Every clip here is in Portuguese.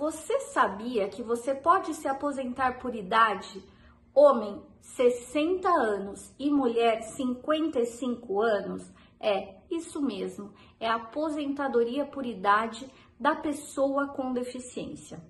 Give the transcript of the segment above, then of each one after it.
Você sabia que você pode se aposentar por idade? Homem 60 anos e mulher 55 anos? É, isso mesmo, é a aposentadoria por idade da pessoa com deficiência.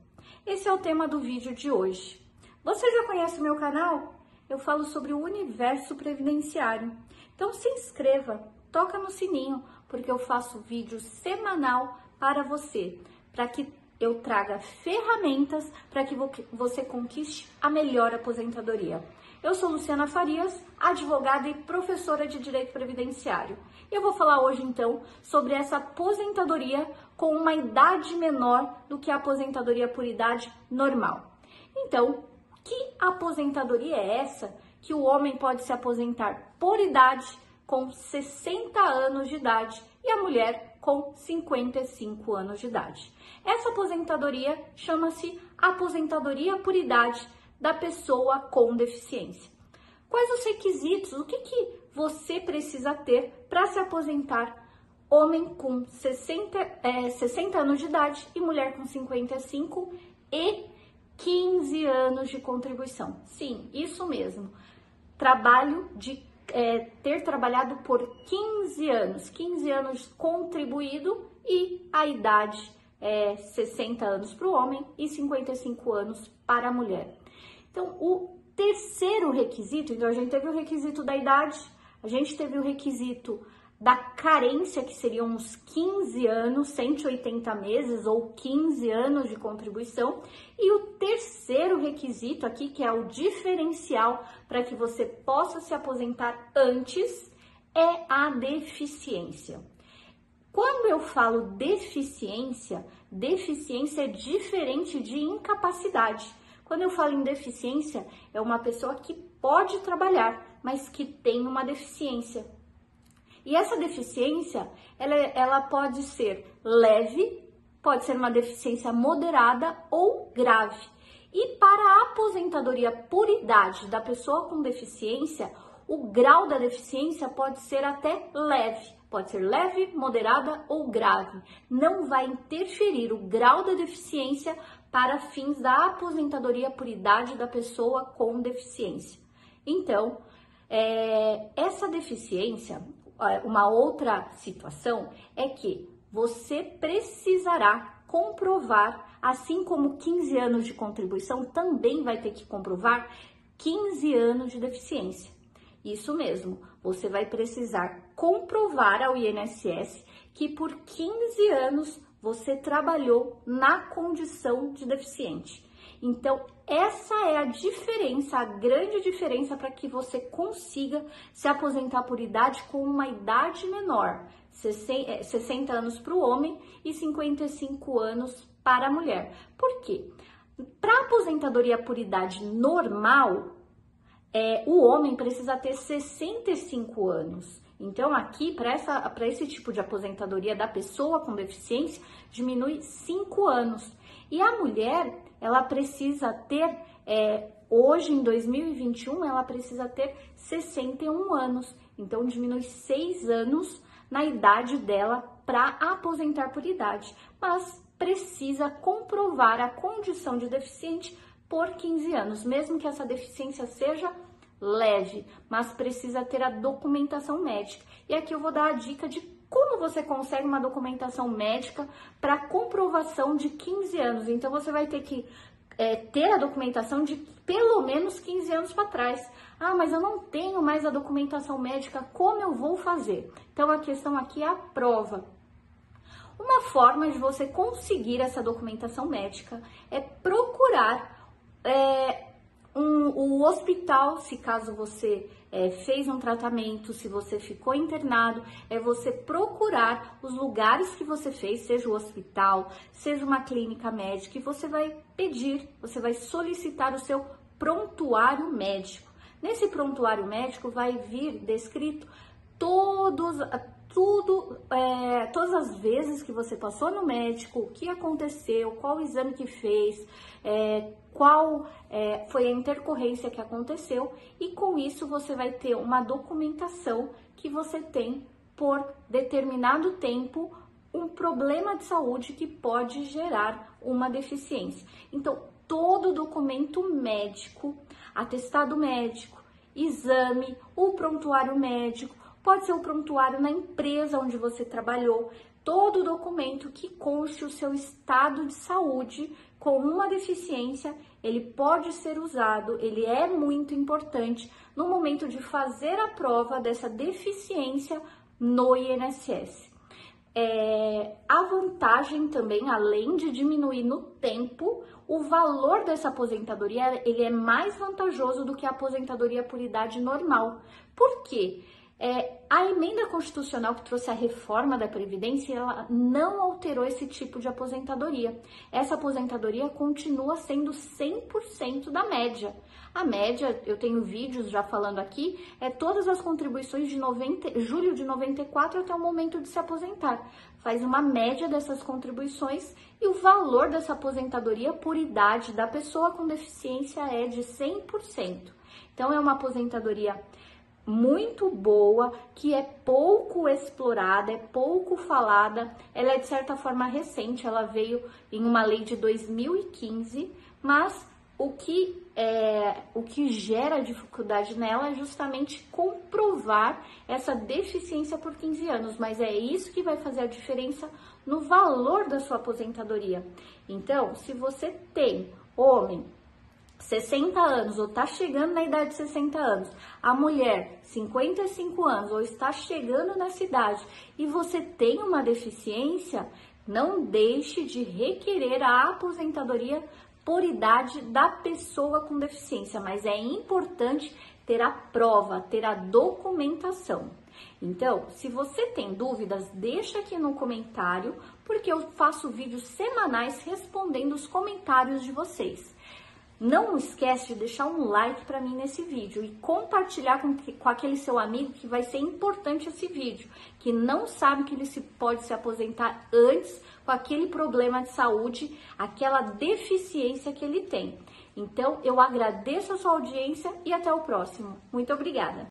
Esse é o tema do vídeo de hoje. Você já conhece o meu canal? Eu falo sobre o universo previdenciário. Então se inscreva, toca no sininho, porque eu faço vídeo semanal para você, para que eu traga ferramentas para que você conquiste a melhor aposentadoria. Eu sou Luciana Farias, advogada e professora de Direito Previdenciário. Eu vou falar hoje então sobre essa aposentadoria com uma idade menor do que a aposentadoria por idade normal. Então, que aposentadoria é essa que o homem pode se aposentar por idade com 60 anos de idade e a mulher com 55 anos de idade. Essa aposentadoria chama-se aposentadoria por idade da pessoa com deficiência. Quais os requisitos? O que, que você precisa ter para se aposentar? Homem com 60, é, 60 anos de idade e mulher com 55 e 15 anos de contribuição. Sim, isso mesmo. Trabalho de é, ter trabalhado por 15 anos, 15 anos contribuído e a idade é 60 anos para o homem e 55 anos para a mulher. Então, o terceiro requisito, então a gente teve o requisito da idade, a gente teve o requisito da carência, que seriam uns 15 anos, 180 meses ou 15 anos de contribuição. E o terceiro requisito aqui, que é o diferencial para que você possa se aposentar antes, é a deficiência. Quando eu falo deficiência, deficiência é diferente de incapacidade. Quando eu falo em deficiência, é uma pessoa que pode trabalhar, mas que tem uma deficiência. E essa deficiência, ela, ela pode ser leve, pode ser uma deficiência moderada ou grave. E para a aposentadoria por idade da pessoa com deficiência, o grau da deficiência pode ser até leve, pode ser leve, moderada ou grave. Não vai interferir o grau da deficiência para fins da aposentadoria por idade da pessoa com deficiência. Então, é, essa deficiência, uma outra situação é que você precisará comprovar, assim como 15 anos de contribuição, também vai ter que comprovar 15 anos de deficiência. Isso mesmo, você vai precisar comprovar ao INSS que por 15 anos você trabalhou na condição de deficiente. Então, essa é a diferença, a grande diferença para que você consiga se aposentar por idade com uma idade menor, 60 é, anos para o homem e 55 anos para a mulher. Por quê? Para aposentadoria por idade normal, é, o homem precisa ter 65 anos. Então, aqui, para esse tipo de aposentadoria da pessoa com deficiência, diminui 5 anos. E a mulher, ela precisa ter, é, hoje em 2021, ela precisa ter 61 anos. Então, diminui 6 anos na idade dela para aposentar por idade. Mas precisa comprovar a condição de deficiente por 15 anos, mesmo que essa deficiência seja leve, mas precisa ter a documentação médica. E aqui eu vou dar a dica de como você consegue uma documentação médica para comprovação de 15 anos. Então você vai ter que é, ter a documentação de pelo menos 15 anos para trás. Ah, mas eu não tenho mais a documentação médica, como eu vou fazer? Então a questão aqui é a prova. Uma forma de você conseguir essa documentação médica é procurar é, um, o hospital, se caso você é, fez um tratamento, se você ficou internado, é você procurar os lugares que você fez, seja o hospital, seja uma clínica médica, e você vai pedir, você vai solicitar o seu prontuário médico. Nesse prontuário médico vai vir descrito todos, tudo, é, todas as vezes que você passou no médico, o que aconteceu, qual exame que fez, é, qual é, foi a intercorrência que aconteceu, e com isso você vai ter uma documentação que você tem por determinado tempo um problema de saúde que pode gerar uma deficiência. Então, todo documento médico, atestado médico, exame, o prontuário médico, pode ser o prontuário na empresa onde você trabalhou, todo documento que conste o seu estado de saúde com uma deficiência, ele pode ser usado, ele é muito importante no momento de fazer a prova dessa deficiência no INSS. É, a vantagem também, além de diminuir no tempo, o valor dessa aposentadoria ele é mais vantajoso do que a aposentadoria por idade normal. Por quê? É, a emenda constitucional que trouxe a reforma da Previdência, ela não alterou esse tipo de aposentadoria. Essa aposentadoria continua sendo 100% da média. A média, eu tenho vídeos já falando aqui, é todas as contribuições de 90, julho de 94 até o momento de se aposentar. Faz uma média dessas contribuições e o valor dessa aposentadoria por idade da pessoa com deficiência é de 100%. Então, é uma aposentadoria muito boa, que é pouco explorada, é pouco falada. Ela é de certa forma recente, ela veio em uma lei de 2015, mas o que é, o que gera dificuldade nela é justamente comprovar essa deficiência por 15 anos, mas é isso que vai fazer a diferença no valor da sua aposentadoria. Então, se você tem homem 60 anos ou está chegando na idade de 60 anos, a mulher 55 anos ou está chegando nessa idade e você tem uma deficiência, não deixe de requerer a aposentadoria por idade da pessoa com deficiência, mas é importante ter a prova, ter a documentação. Então, se você tem dúvidas, deixa aqui no comentário, porque eu faço vídeos semanais respondendo os comentários de vocês. Não esquece de deixar um like para mim nesse vídeo e compartilhar com, com, aquele seu amigo que vai ser importante esse vídeo, que não sabe que ele se pode se aposentar antes com aquele problema de saúde, aquela deficiência que ele tem. Então, eu agradeço a sua audiência e até o próximo. Muito obrigada!